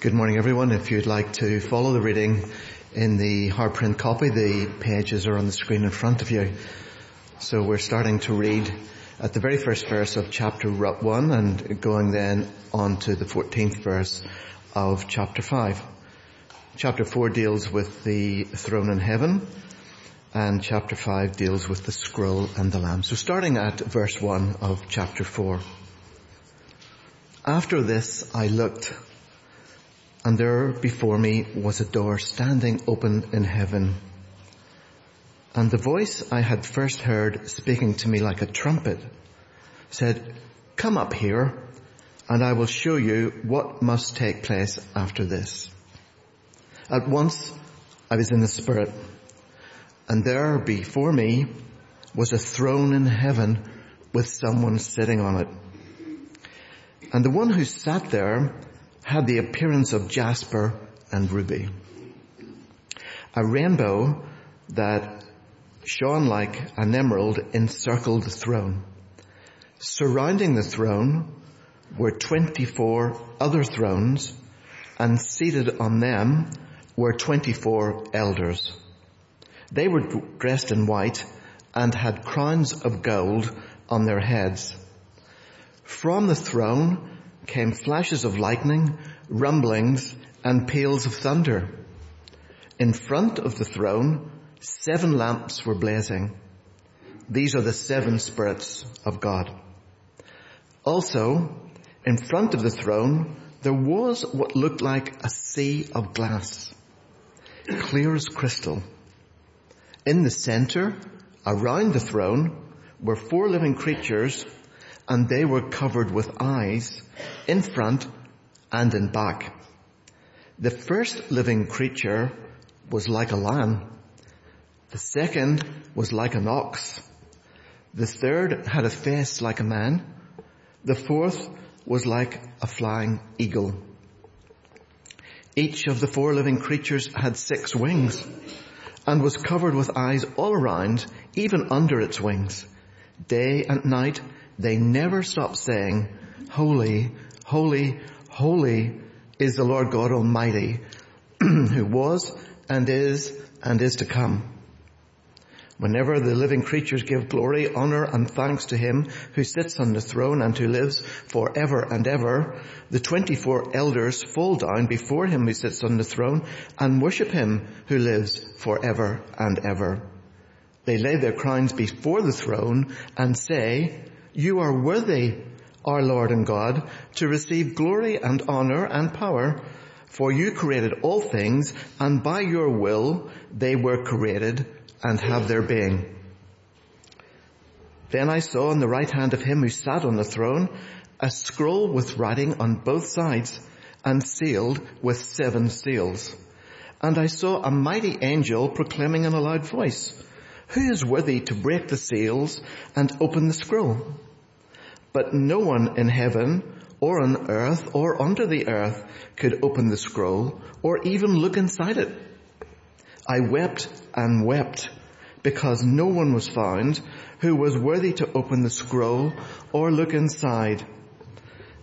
Good morning everyone. If you'd like to follow the reading in the hard print copy, the pages are on the screen in front of you. So we're starting to read at the very first verse of chapter 1 and going then on to the 14th verse of chapter 5. Chapter 4 deals with the throne in heaven and chapter 5 deals with the scroll and the lamb. So starting at verse 1 of chapter 4. After this I looked and there before me was a door standing open in heaven. And the voice I had first heard speaking to me like a trumpet said, come up here and I will show you what must take place after this. At once I was in the spirit and there before me was a throne in heaven with someone sitting on it. And the one who sat there had the appearance of jasper and ruby. A rainbow that shone like an emerald encircled the throne. Surrounding the throne were 24 other thrones and seated on them were 24 elders. They were dressed in white and had crowns of gold on their heads. From the throne came flashes of lightning, rumblings, and peals of thunder. In front of the throne, seven lamps were blazing. These are the seven spirits of God. Also, in front of the throne, there was what looked like a sea of glass, clear as crystal. In the center, around the throne, were four living creatures and they were covered with eyes in front and in back. The first living creature was like a lamb. The second was like an ox. The third had a face like a man. The fourth was like a flying eagle. Each of the four living creatures had six wings and was covered with eyes all around, even under its wings. Day and night they never stop saying, holy, holy, holy is the Lord God Almighty, who was and is and is to come. Whenever the living creatures give glory, honor, and thanks to him who sits on the throne and who lives forever and ever, the 24 elders fall down before him who sits on the throne and worship him who lives forever and ever. They lay their crowns before the throne and say, you are worthy, our Lord and God, to receive glory and honor and power, for you created all things, and by your will they were created and have their being. Then I saw on the right hand of him who sat on the throne a scroll with writing on both sides and sealed with seven seals. And I saw a mighty angel proclaiming in a loud voice, who is worthy to break the seals and open the scroll? But no one in heaven or on earth or under the earth could open the scroll or even look inside it. I wept and wept because no one was found who was worthy to open the scroll or look inside.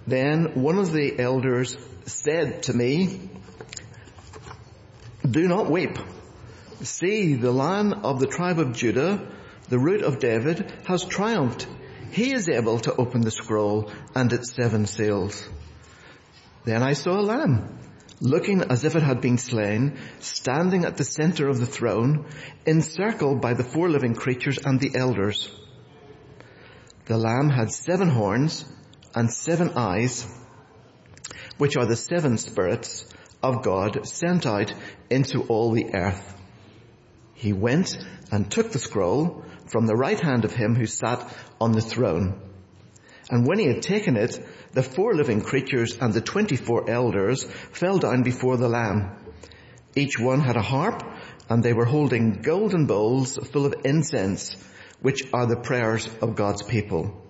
Then one of the elders said to me, do not weep. See, the lion of the tribe of Judah, the root of David, has triumphed. He is able to open the scroll and its seven seals. Then I saw a lamb, looking as if it had been slain, standing at the center of the throne, encircled by the four living creatures and the elders. The lamb had seven horns and seven eyes, which are the seven spirits of God sent out into all the earth. He went and took the scroll from the right hand of him who sat on the throne. And when he had taken it, the four living creatures and the twenty-four elders fell down before the Lamb. Each one had a harp and they were holding golden bowls full of incense, which are the prayers of God's people.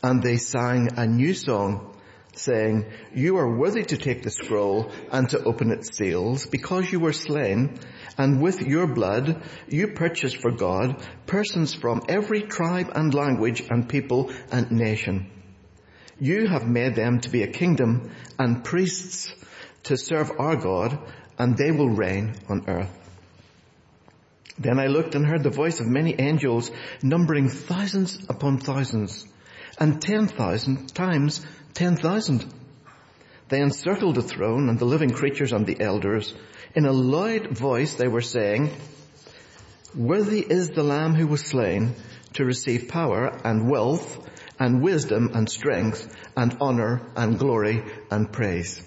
And they sang a new song saying, you are worthy to take the scroll and to open its seals because you were slain and with your blood you purchased for God persons from every tribe and language and people and nation. You have made them to be a kingdom and priests to serve our God and they will reign on earth. Then I looked and heard the voice of many angels numbering thousands upon thousands and ten thousand times ten thousand. They encircled the throne and the living creatures and the elders. In a loud voice they were saying, Worthy is the Lamb who was slain to receive power and wealth and wisdom and strength and honor and glory and praise.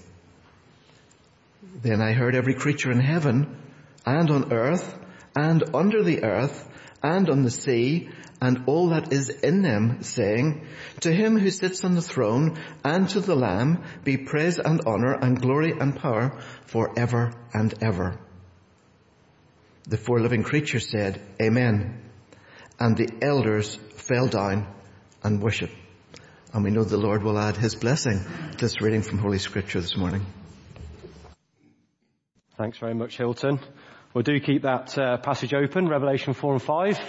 Then I heard every creature in heaven and on earth and under the earth and on the sea and all that is in them saying, to him who sits on the throne and to the lamb be praise and honor and glory and power forever and ever. The four living creatures said, Amen. And the elders fell down and worshiped. And we know the Lord will add his blessing to this reading from Holy Scripture this morning. Thanks very much, Hilton. We'll do keep that uh, passage open, Revelation 4 and 5,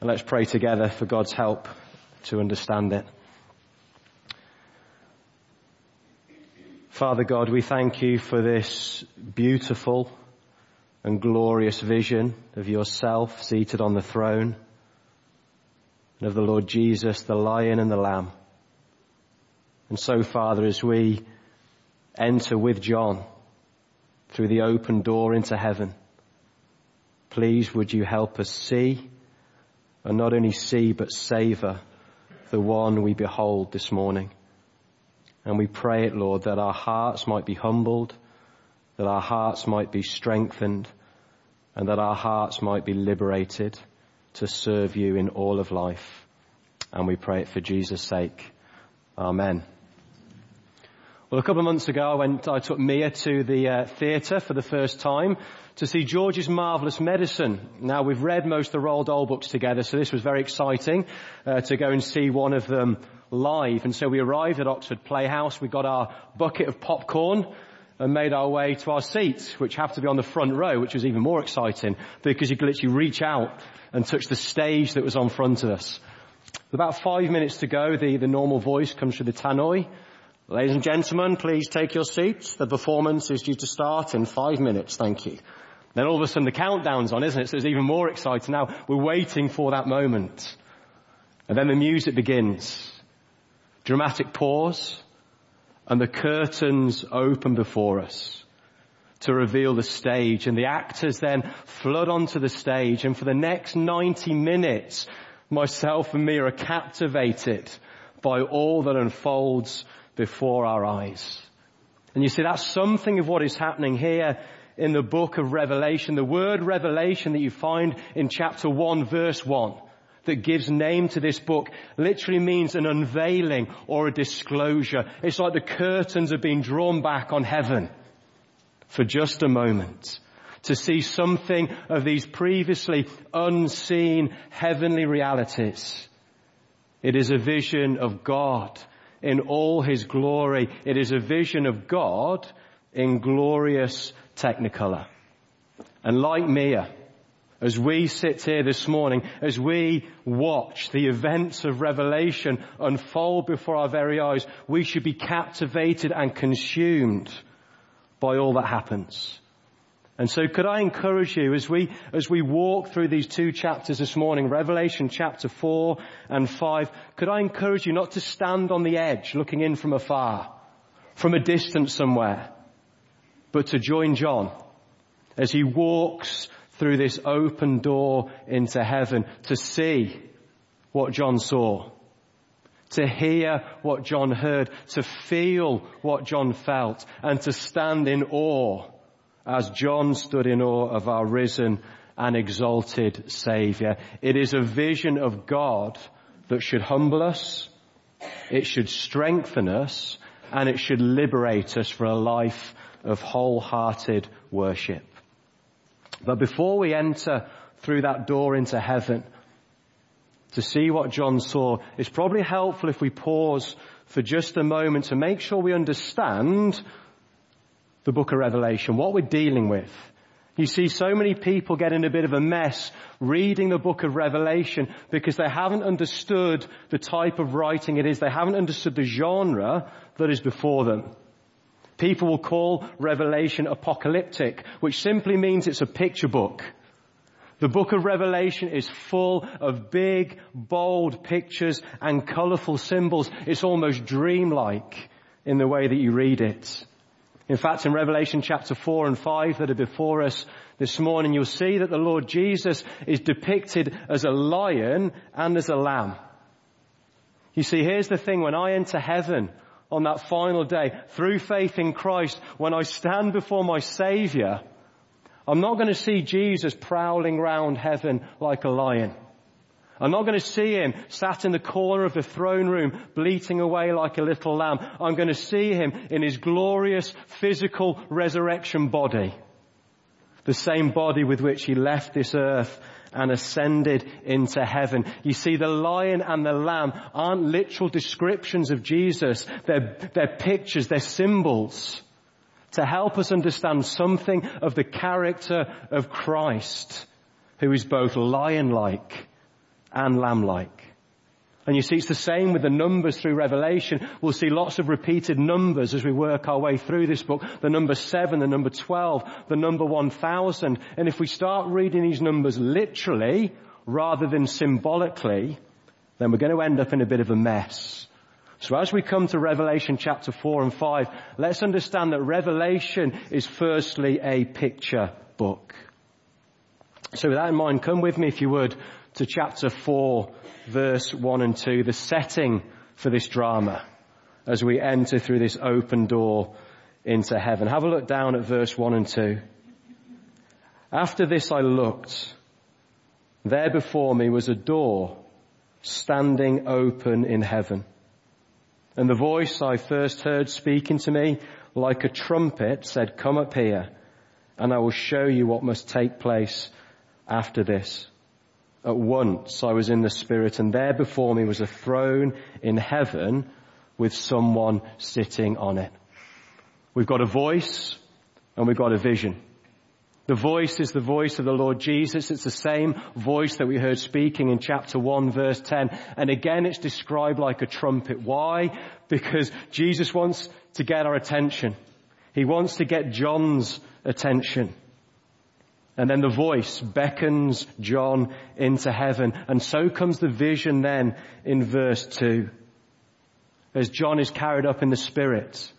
and let's pray together for God's help to understand it. Father God, we thank you for this beautiful and glorious vision of yourself seated on the throne and of the Lord Jesus, the lion and the lamb. And so, Father, as we enter with John through the open door into heaven, please would you help us see, and not only see, but savor the one we behold this morning. And we pray it, Lord, that our hearts might be humbled, that our hearts might be strengthened, and that our hearts might be liberated to serve you in all of life. And we pray it for Jesus' sake. Amen. Well, a couple of months ago, I went, I took Mia to the uh, theatre for the first time to see George's Marvellous Medicine. Now, we've read most of the Roald Dahl books together, so this was very exciting uh, to go and see one of them live. And so we arrived at Oxford Playhouse, we got our bucket of popcorn, and made our way to our seats, which have to be on the front row, which was even more exciting because you could literally reach out and touch the stage that was on front of us. With about five minutes to go, the, the normal voice comes through the tannoy. Ladies and gentlemen, please take your seats. The performance is due to start in five minutes. Thank you. Then all of a sudden the countdown's on, isn't it? So it's even more exciting now. We're waiting for that moment. And then the music begins. Dramatic pause and the curtains open before us to reveal the stage and the actors then flood onto the stage and for the next 90 minutes myself and Mia are captivated by all that unfolds before our eyes. And you see that's something of what is happening here in the book of Revelation. The word revelation that you find in chapter 1 verse 1 that gives name to this book literally means an unveiling or a disclosure. It's like the curtains are being drawn back on heaven for just a moment to see something of these previously unseen heavenly realities. It is a vision of God in all His glory. It is a vision of God in glorious technicolor. And like Mia, as we sit here this morning, as we watch the events of Revelation unfold before our very eyes, we should be captivated and consumed by all that happens. And so could I encourage you as we, as we walk through these two chapters this morning, Revelation chapter 4 and 5, could I encourage you not to stand on the edge looking in from afar, from a distance somewhere, but to join John as he walks through this open door into heaven to see what John saw, to hear what John heard, to feel what John felt, and to stand in awe as John stood in awe of our risen and exalted Saviour. It is a vision of God that should humble us, it should strengthen us, and it should liberate us for a life of wholehearted worship. But before we enter through that door into heaven, to see what John saw, it's probably helpful if we pause for just a moment to make sure we understand the book of Revelation, what we're dealing with. You see so many people get in a bit of a mess reading the book of Revelation because they haven't understood the type of writing it is. They haven't understood the genre that is before them. People will call Revelation apocalyptic, which simply means it's a picture book. The book of Revelation is full of big, bold pictures and colourful symbols. It's almost dreamlike in the way that you read it. In fact, in Revelation chapter 4 and 5 that are before us this morning, you'll see that the Lord Jesus is depicted as a lion and as a lamb. You see, here's the thing, when I enter heaven on that final day, through faith in Christ, when I stand before my Saviour, I'm not going to see Jesus prowling round heaven like a lion. I'm not going to see him sat in the corner of the throne room bleating away like a little lamb. I'm going to see him in his glorious physical resurrection body. The same body with which he left this earth and ascended into heaven. You see, the lion and the lamb aren't literal descriptions of Jesus. They're, they're pictures, they're symbols to help us understand something of the character of Christ, who is both lion-like and lamb-like. And you see, it's the same with the numbers through Revelation. We'll see lots of repeated numbers as we work our way through this book. The number seven, the number 12, the number 1000. And if we start reading these numbers literally, rather than symbolically, then we're going to end up in a bit of a mess. So as we come to Revelation chapter 4 and 5, let's understand that Revelation is firstly a picture book. So with that in mind, come with me if you would to chapter 4 verse 1 and 2, the setting for this drama as we enter through this open door into heaven. Have a look down at verse 1 and 2. After this I looked. There before me was a door standing open in heaven. And the voice I first heard speaking to me like a trumpet said, come up here and I will show you what must take place after this. At once I was in the Spirit and there before me was a throne in heaven with someone sitting on it. We've got a voice and we've got a vision. The voice is the voice of the Lord Jesus. It's the same voice that we heard speaking in chapter 1 verse 10. And again it's described like a trumpet. Why? Because Jesus wants to get our attention. He wants to get John's attention. And then the voice beckons John into heaven. And so comes the vision then in verse 2. As John is carried up in the Spirit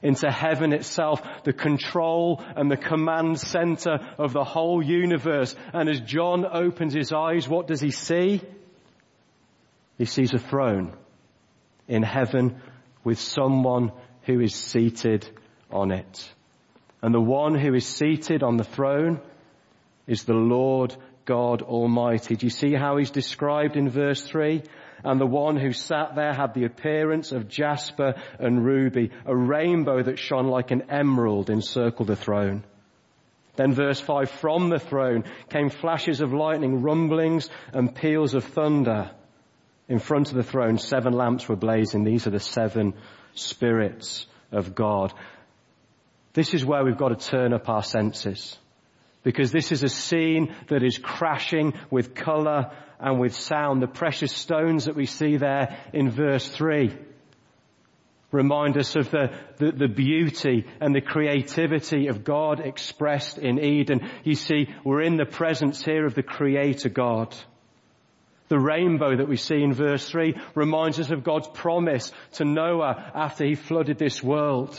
into heaven itself, the control and the command center of the whole universe. And as John opens his eyes, what does he see? He sees a throne in heaven with someone who is seated on it. And the one who is seated on the throne is the Lord God Almighty. Do you see how he's described in verse 3? And the one who sat there had the appearance of jasper and ruby. A rainbow that shone like an emerald encircled the throne. Then verse 5, from the throne came flashes of lightning, rumblings and peals of thunder. In front of the throne, seven lamps were blazing. These are the seven spirits of God. This is where we've got to turn up our senses because this is a scene that is crashing with colour and with sound. The precious stones that we see there in verse 3 remind us of the, the, the, beauty and the creativity of God expressed in Eden. You see, we're in the presence here of the Creator God. The rainbow that we see in verse 3 reminds us of God's promise to Noah after he flooded this world.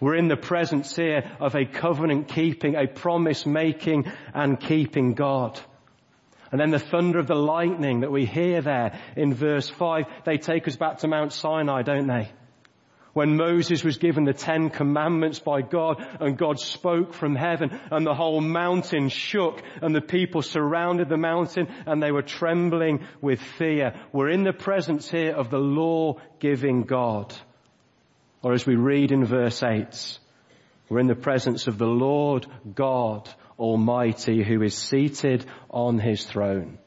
We're in the presence here of a covenant keeping, a promise making and keeping God. And then the thunder of the lightning that we hear there in verse 5, they take us back to Mount Sinai, don't they? When Moses was given the Ten Commandments by God and God spoke from heaven and the whole mountain shook and the people surrounded the mountain and they were trembling with fear. We're in the presence here of the law giving God. Or as we read in verse 8, we're in the presence of the Lord God Almighty who is seated on his throne.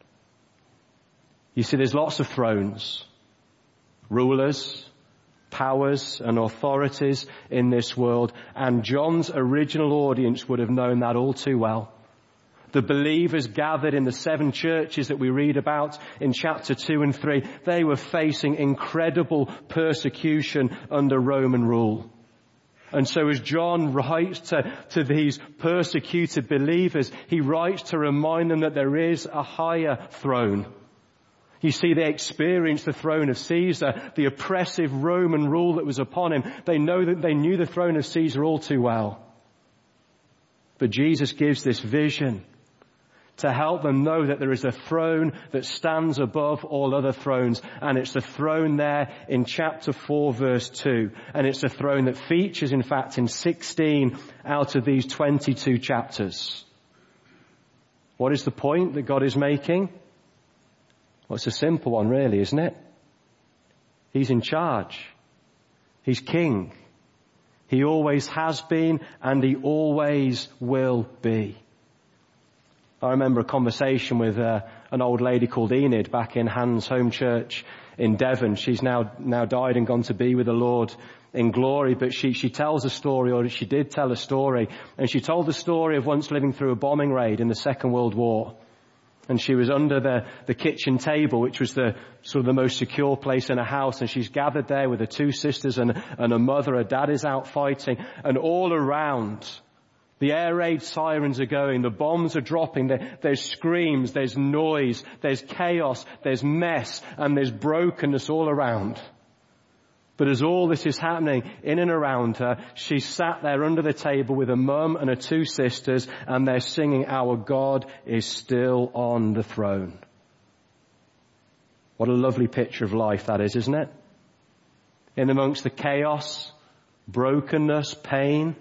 You see, there's lots of thrones, rulers, powers and authorities in this world, and John's original audience would have known that all too well the believers gathered in the seven churches that we read about in chapter 2 and 3, they were facing incredible persecution under Roman rule. And so as John writes to, to these persecuted believers, he writes to remind them that there is a higher throne. You see, they experienced the throne of Caesar, the oppressive Roman rule that was upon him. They know that they knew the throne of Caesar all too well. But Jesus gives this vision to help them know that there is a throne that stands above all other thrones. And it's the throne there in chapter 4 verse 2. And it's a throne that features in fact in 16 out of these 22 chapters. What is the point that God is making? Well, it's a simple one really, isn't it? He's in charge. He's king. He always has been and he always will be. I remember a conversation with uh, an old lady called Enid back in Hans Home Church in Devon. She's now, now died and gone to be with the Lord in glory, but she, she tells a story, or she did tell a story, and she told the story of once living through a bombing raid in the Second World War. And she was under the, the kitchen table, which was the sort of the most secure place in a house, and she's gathered there with her two sisters and, and a mother. Her dad is out fighting, and all around, the air raid sirens are going, the bombs are dropping, there, there's screams, there's noise, there's chaos, there's mess, and there's brokenness all around. But as all this is happening in and around her, she's sat there under the table with her mum and her two sisters, and they're singing, Our God is still on the throne. What a lovely picture of life that is, isn't it? In amongst the chaos, brokenness, pain,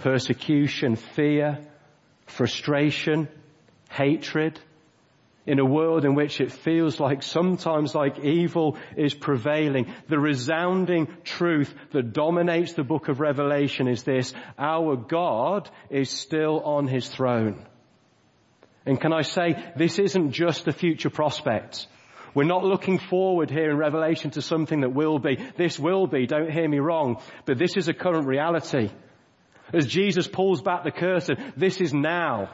persecution, fear, frustration, hatred, in a world in which it feels like sometimes like evil is prevailing, the resounding truth that dominates the book of Revelation is this, our God is still on his throne. And can I say, this isn't just a future prospect. We're not looking forward here in Revelation to something that will be. This will be, don't hear me wrong, but this is a current reality. As Jesus pulls back the curtain, this is now.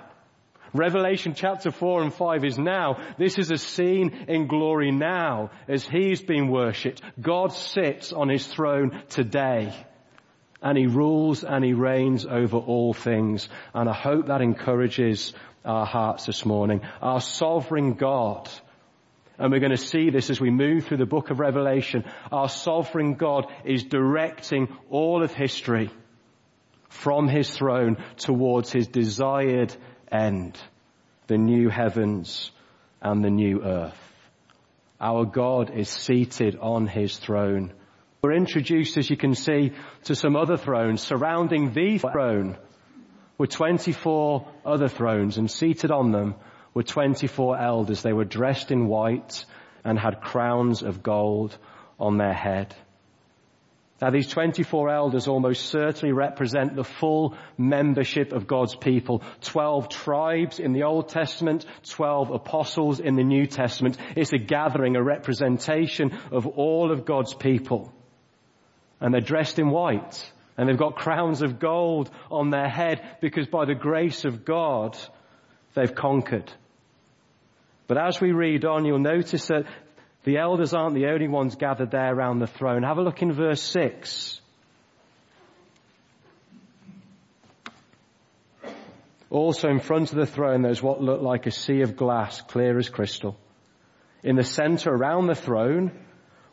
Revelation chapter 4 and 5 is now. This is a scene in glory now as he's been worshipped. God sits on his throne today and he rules and he reigns over all things. And I hope that encourages our hearts this morning. Our sovereign God, and we're going to see this as we move through the book of Revelation, our sovereign God is directing all of history from his throne towards his desired end, the new heavens and the new earth. Our God is seated on his throne. We're introduced, as you can see, to some other thrones surrounding the throne were 24 other thrones and seated on them were 24 elders. They were dressed in white and had crowns of gold on their head. Now these 24 elders almost certainly represent the full membership of God's people. 12 tribes in the Old Testament, 12 apostles in the New Testament. It's a gathering, a representation of all of God's people. And they're dressed in white. And they've got crowns of gold on their head because by the grace of God, they've conquered. But as we read on, you'll notice that the elders aren't the only ones gathered there around the throne. Have a look in verse 6. Also in front of the throne there's what looked like a sea of glass, clear as crystal. In the center around the throne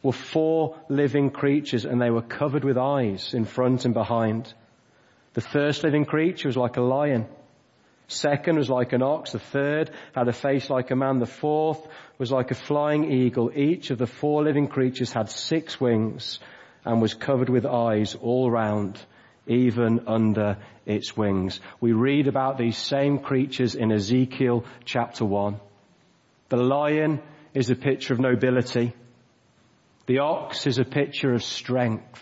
were four living creatures and they were covered with eyes in front and behind. The first living creature was like a lion. Second was like an ox. The third had a face like a man. The fourth was like a flying eagle. Each of the four living creatures had six wings and was covered with eyes all round, even under its wings. We read about these same creatures in Ezekiel chapter one. The lion is a picture of nobility. The ox is a picture of strength.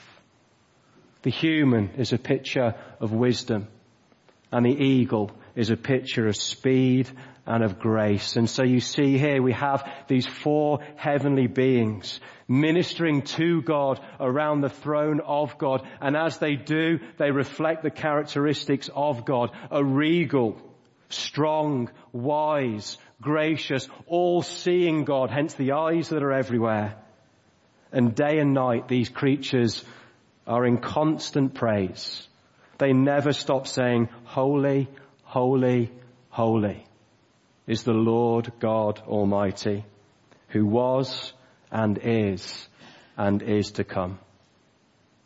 The human is a picture of wisdom. And the eagle is a picture of speed and of grace. And so you see here we have these four heavenly beings ministering to God around the throne of God. And as they do, they reflect the characteristics of God. A regal, strong, wise, gracious, all-seeing God, hence the eyes that are everywhere. And day and night these creatures are in constant praise. They never stop saying, holy, holy, holy is the Lord God Almighty, who was and is and is to come.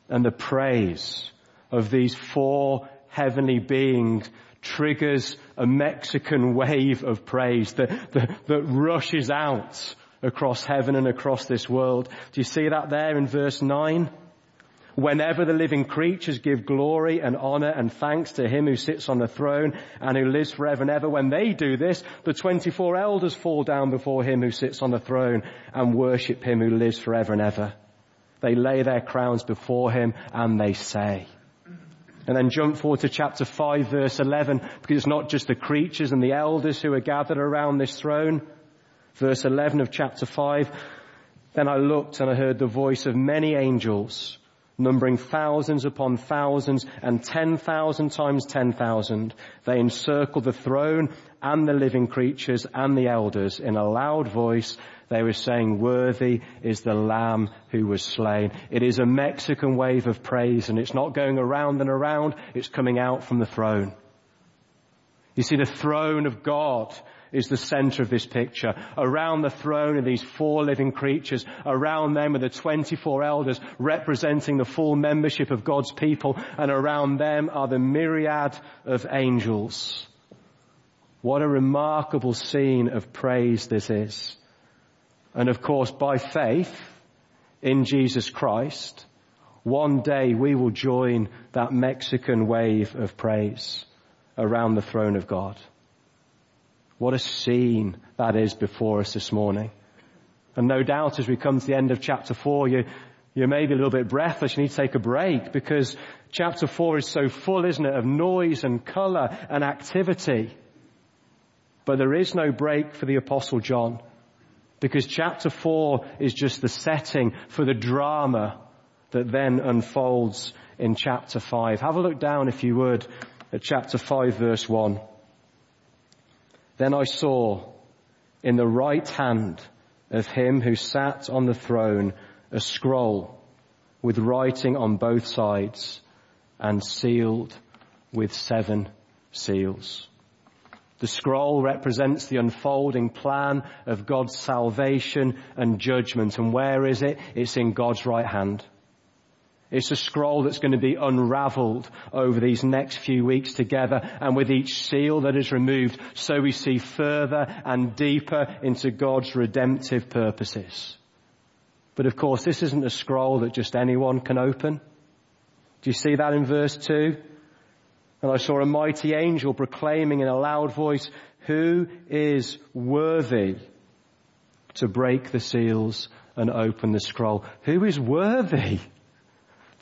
And the praise of these four heavenly beings triggers a Mexican wave of praise that, that, that rushes out across heaven and across this world. Do you see that there in verse 9? Whenever the living creatures give glory and honor and thanks to him who sits on the throne and who lives forever and ever, when they do this, the 24 elders fall down before him who sits on the throne and worship him who lives forever and ever. They lay their crowns before him and they say, and then jump forward to chapter 5 verse 11 because it's not just the creatures and the elders who are gathered around this throne. Verse 11 of chapter 5. Then I looked and I heard the voice of many angels numbering thousands upon thousands and 10,000 times 10,000. They encircled the throne and the living creatures and the elders in a loud voice. They were saying, worthy is the lamb who was slain. It is a Mexican wave of praise and it's not going around and around. It's coming out from the throne. You see, the throne of God is the center of this picture. Around the throne are these four living creatures. Around them are the 24 elders representing the full membership of God's people. And around them are the myriad of angels. What a remarkable scene of praise this is. And of course, by faith in Jesus Christ, one day we will join that Mexican wave of praise around the throne of God. What a scene that is before us this morning. And no doubt as we come to the end of chapter four, you, you may be a little bit breathless. You need to take a break because chapter four is so full, isn't it, of noise and color and activity. But there is no break for the apostle John because chapter four is just the setting for the drama that then unfolds in chapter five. Have a look down if you would at chapter five verse one. Then I saw in the right hand of him who sat on the throne a scroll with writing on both sides and sealed with seven seals. The scroll represents the unfolding plan of God's salvation and judgment. And where is it? It's in God's right hand. It's a scroll that's going to be unraveled over these next few weeks together and with each seal that is removed so we see further and deeper into God's redemptive purposes. But of course this isn't a scroll that just anyone can open. Do you see that in verse 2? And I saw a mighty angel proclaiming in a loud voice, who is worthy to break the seals and open the scroll? Who is worthy?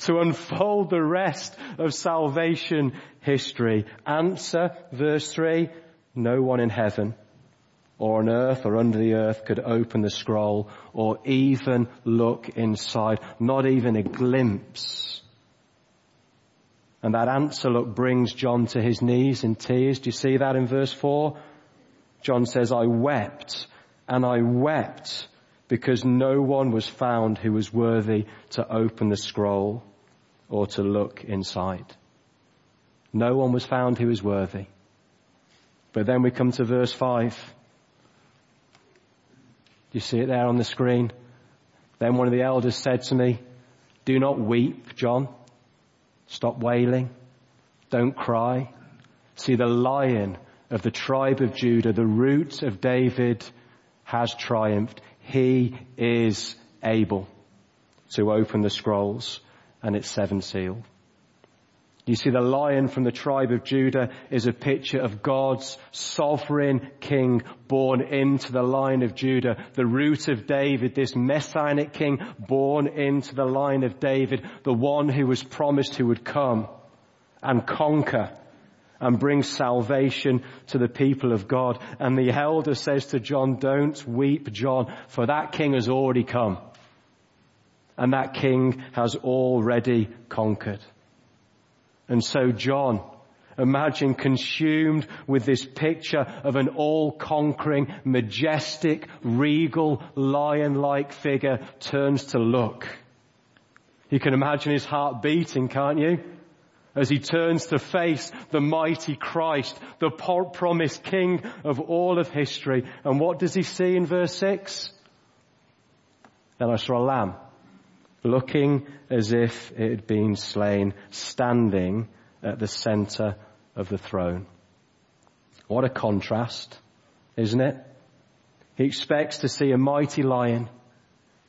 To unfold the rest of salvation history? Answer, verse 3, no one in heaven or on earth or under the earth could open the scroll or even look inside, not even a glimpse. And that answer look brings John to his knees in tears. Do you see that in verse 4? John says, I wept and I wept because no one was found who was worthy to open the scroll or to look inside. No one was found who was worthy. But then we come to verse 5. You see it there on the screen? Then one of the elders said to me, do not weep, John. Stop wailing. Don't cry. See the lion of the tribe of Judah, the root of David has triumphed. He is able to open the scrolls and its seven seal. You see, the lion from the tribe of Judah is a picture of God's sovereign king born into the line of Judah, the root of David, this messianic king born into the line of David, the one who was promised who would come and conquer and bring salvation to the people of God. And the elder says to John, don't weep, John, for that king has already come. And that king has already conquered. And so John, imagine consumed with this picture of an all-conquering, majestic, regal, lion-like figure turns to look. You can imagine his heart beating, can't you? As he turns to face the mighty Christ, the promised King of all of history. And what does he see in verse 6? Then I saw a lamb, looking as if it had been slain, standing at the center of the throne. What a contrast, isn't it? He expects to see a mighty lion,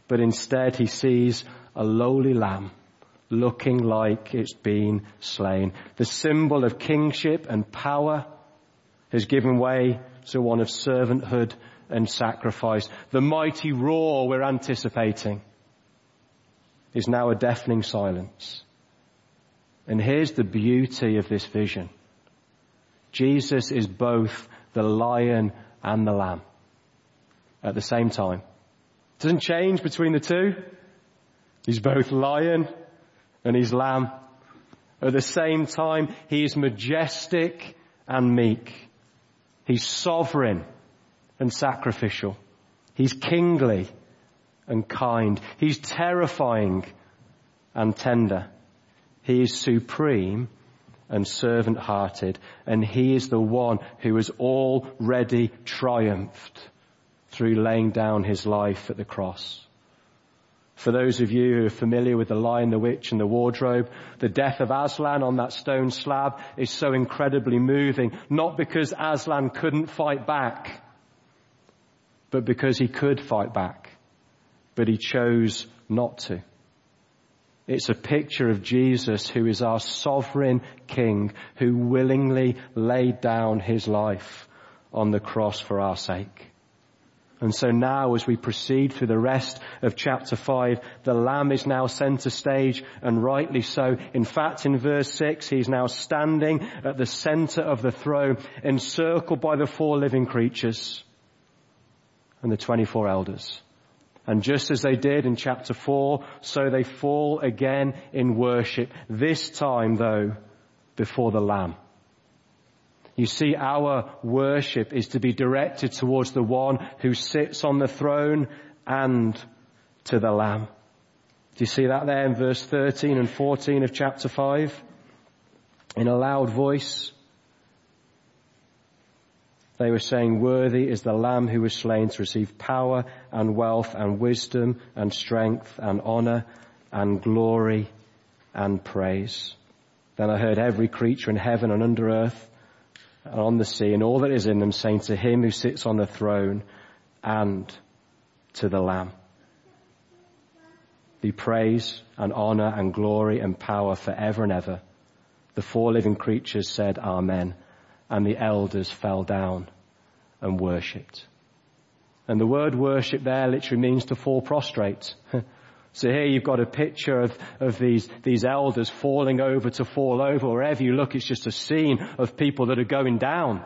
but instead he sees a lowly lamb looking like it's been slain. The symbol of kingship and power has given way to one of servanthood and sacrifice. The mighty roar we're anticipating is now a deafening silence. And here's the beauty of this vision. Jesus is both the lion and the lamb at the same time. Doesn't change between the two. He's both lion and he's lamb. At the same time, he is majestic and meek. He's sovereign and sacrificial. He's kingly and kind. He's terrifying and tender. He is supreme and servant hearted. And he is the one who has already triumphed through laying down his life at the cross. For those of you who are familiar with the lion, the witch and the wardrobe, the death of Aslan on that stone slab is so incredibly moving, not because Aslan couldn't fight back, but because he could fight back, but he chose not to. It's a picture of Jesus who is our sovereign king who willingly laid down his life on the cross for our sake. And so now as we proceed through the rest of chapter 5, the Lamb is now center stage and rightly so. In fact, in verse 6, he's now standing at the center of the throne encircled by the four living creatures and the 24 elders. And just as they did in chapter 4, so they fall again in worship. This time though, before the Lamb. You see, our worship is to be directed towards the one who sits on the throne and to the Lamb. Do you see that there in verse 13 and 14 of chapter 5? In a loud voice, they were saying, worthy is the Lamb who was slain to receive power and wealth and wisdom and strength and honor and glory and praise. Then I heard every creature in heaven and under earth and on the sea and all that is in them saying to him who sits on the throne and to the Lamb. Be praise and honor and glory and power forever and ever. The four living creatures said amen and the elders fell down and worshipped. And the word worship there literally means to fall prostrate. So here you've got a picture of, of these, these elders falling over to fall over. Wherever you look, it's just a scene of people that are going down.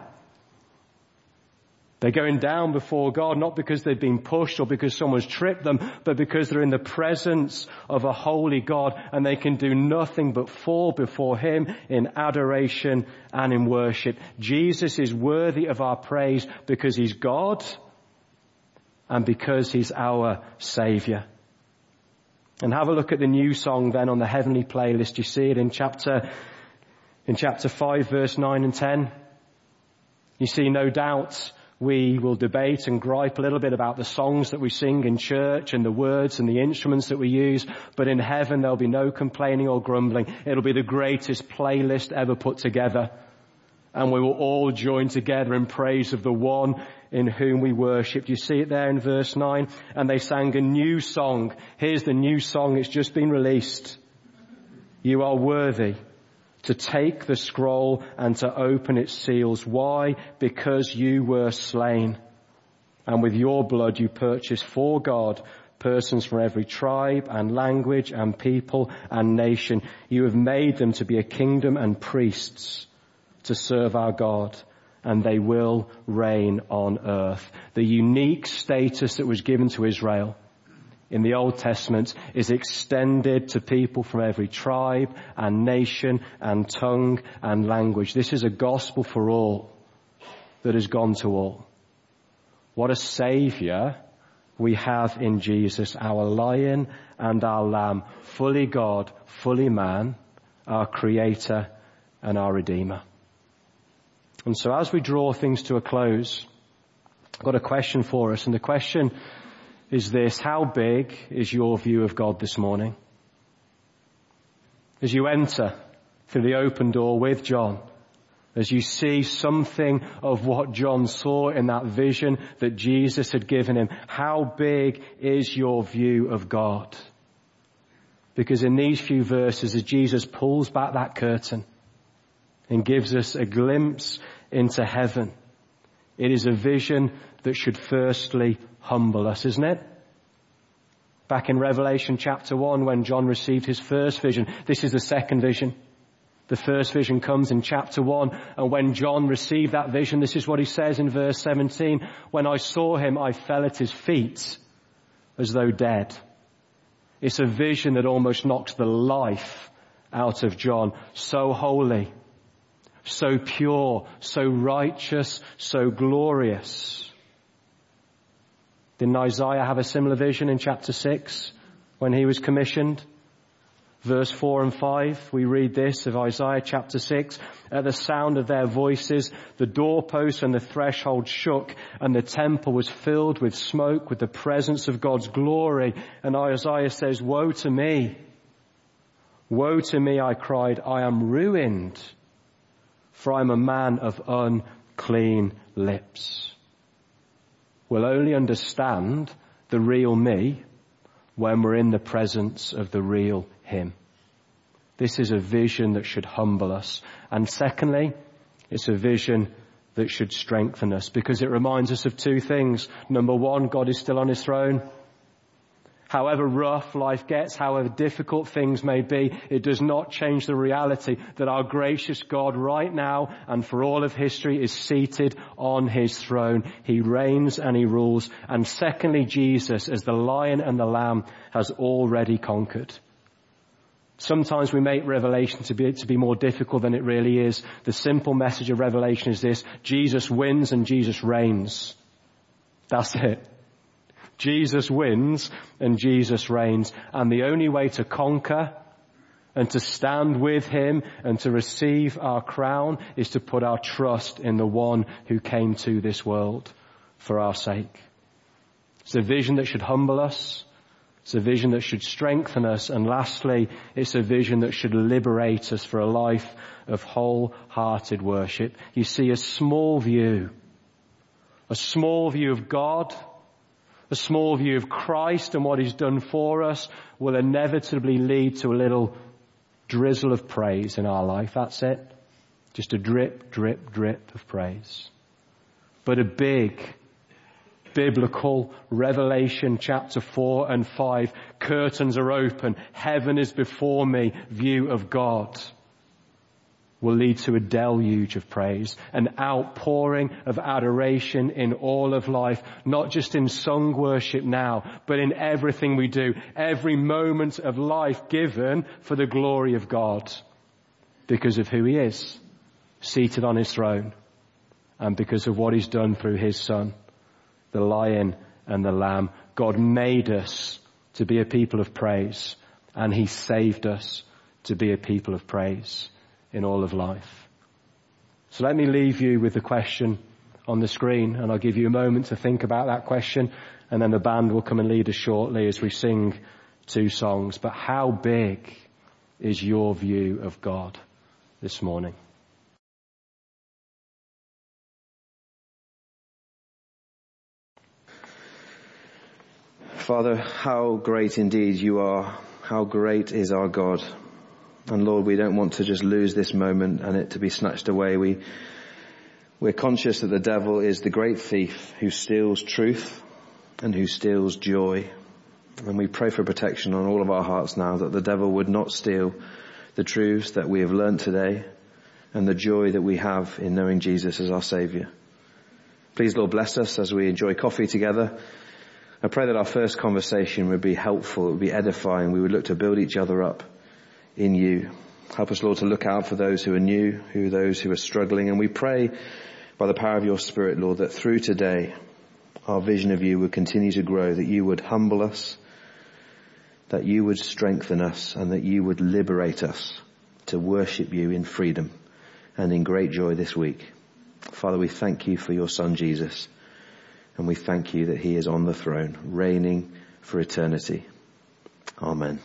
They're going down before God, not because they've been pushed or because someone's tripped them, but because they're in the presence of a holy God and they can do nothing but fall before Him in adoration and in worship. Jesus is worthy of our praise because He's God and because He's our Savior. And have a look at the new song then on the heavenly playlist. You see it in chapter, in chapter 5 verse 9 and 10. You see no doubt we will debate and gripe a little bit about the songs that we sing in church and the words and the instruments that we use, but in heaven there'll be no complaining or grumbling. It'll be the greatest playlist ever put together. And we will all join together in praise of the one in whom we worshipped. You see it there in verse 9. And they sang a new song. Here's the new song. It's just been released. You are worthy to take the scroll and to open its seals. Why? Because you were slain. And with your blood you purchased for God persons from every tribe and language and people and nation. You have made them to be a kingdom and priests to serve our God and they will reign on earth. The unique status that was given to Israel in the Old Testament is extended to people from every tribe and nation and tongue and language. This is a gospel for all that has gone to all. What a savior we have in Jesus our lion and our lamb, fully God, fully man, our creator and our redeemer. And so as we draw things to a close, I've got a question for us and the question is this, how big is your view of God this morning? As you enter through the open door with John, as you see something of what John saw in that vision that Jesus had given him, how big is your view of God? Because in these few verses, as Jesus pulls back that curtain and gives us a glimpse into heaven, it is a vision that should firstly humble us, isn't it? Back in Revelation chapter 1 when John received his first vision, this is the second vision. The first vision comes in chapter 1 and when John received that vision, this is what he says in verse 17, when I saw him I fell at his feet as though dead. It's a vision that almost knocks the life out of John. So holy, so pure, so righteous, so glorious. Didn't Isaiah have a similar vision in chapter 6 when he was commissioned? Verse 4 and 5, we read this of Isaiah chapter 6. At the sound of their voices, the doorposts and the threshold shook and the temple was filled with smoke with the presence of God's glory. And Isaiah says, woe to me. Woe to me, I cried, I am ruined for I'm a man of unclean lips will only understand the real me when we're in the presence of the real him. This is a vision that should humble us. And secondly, it's a vision that should strengthen us because it reminds us of two things. Number one, God is still on his throne. However rough life gets, however difficult things may be, it does not change the reality that our gracious God right now and for all of history is seated on his throne. He reigns and he rules. And secondly, Jesus as the lion and the lamb has already conquered. Sometimes we make Revelation to be, to be more difficult than it really is. The simple message of Revelation is this, Jesus wins and Jesus reigns. That's it. Jesus wins and Jesus reigns. And the only way to conquer and to stand with Him and to receive our crown is to put our trust in the one who came to this world for our sake. It's a vision that should humble us. It's a vision that should strengthen us. And lastly, it's a vision that should liberate us for a life of wholehearted worship. You see a small view, a small view of God, a small view of Christ and what he's done for us will inevitably lead to a little drizzle of praise in our life. That's it. Just a drip, drip, drip of praise. But a big, biblical revelation chapter 4 and 5 curtains are open heaven is before me view of God will lead to a deluge of praise, an outpouring of adoration in all of life, not just in song worship now, but in everything we do, every moment of life given for the glory of God, because of who He is, seated on His throne, and because of what He's done through His Son, the Lion and the Lamb. God made us to be a people of praise, and He saved us to be a people of praise in all of life. So let me leave you with the question on the screen and I'll give you a moment to think about that question and then the band will come and lead us shortly as we sing two songs. But how big is your view of God this morning? Father, how great indeed you are. How great is our God. And Lord, we don't want to just lose this moment and it to be snatched away. We, we're conscious that the devil is the great thief who steals truth and who steals joy. And we pray for protection on all of our hearts now that the devil would not steal the truths that we have learned today and the joy that we have in knowing Jesus as our Saviour. Please Lord bless us as we enjoy coffee together. I pray that our first conversation would be helpful, it would be edifying, we would look to build each other up in you. Help us, Lord, to look out for those who are new, who those who are struggling. And we pray by the power of your Spirit, Lord, that through today, our vision of you would continue to grow, that you would humble us, that you would strengthen us, and that you would liberate us to worship you in freedom and in great joy this week. Father, we thank you for your son Jesus, and we thank you that he is on the throne, reigning for eternity. Amen.